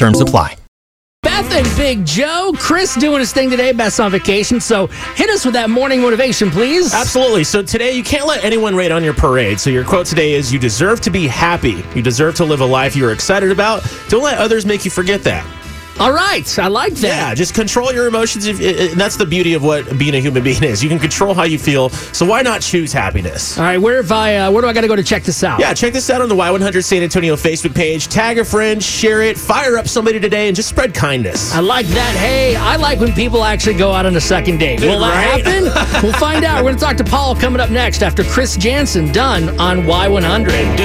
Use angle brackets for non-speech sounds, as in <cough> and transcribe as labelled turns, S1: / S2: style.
S1: Terms apply.
S2: Beth and Big Joe, Chris doing his thing today. Beth's on vacation, so hit us with that morning motivation, please.
S3: Absolutely. So today, you can't let anyone rain on your parade. So your quote today is You deserve to be happy. You deserve to live a life you're excited about. Don't let others make you forget that.
S2: All right, I like that.
S3: Yeah, just control your emotions. If, and that's the beauty of what being a human being is. You can control how you feel. So why not choose happiness?
S2: All right, where have I? Uh, where do I got to go to check this out?
S3: Yeah, check this out on the Y100 San Antonio Facebook page. Tag a friend, share it, fire up somebody today, and just spread kindness.
S2: I like that. Hey, I like when people actually go out on a second date. Will
S3: Right?
S2: that happen? <laughs> we'll find out. We're going to talk to Paul coming up next after Chris Janson done on Y100.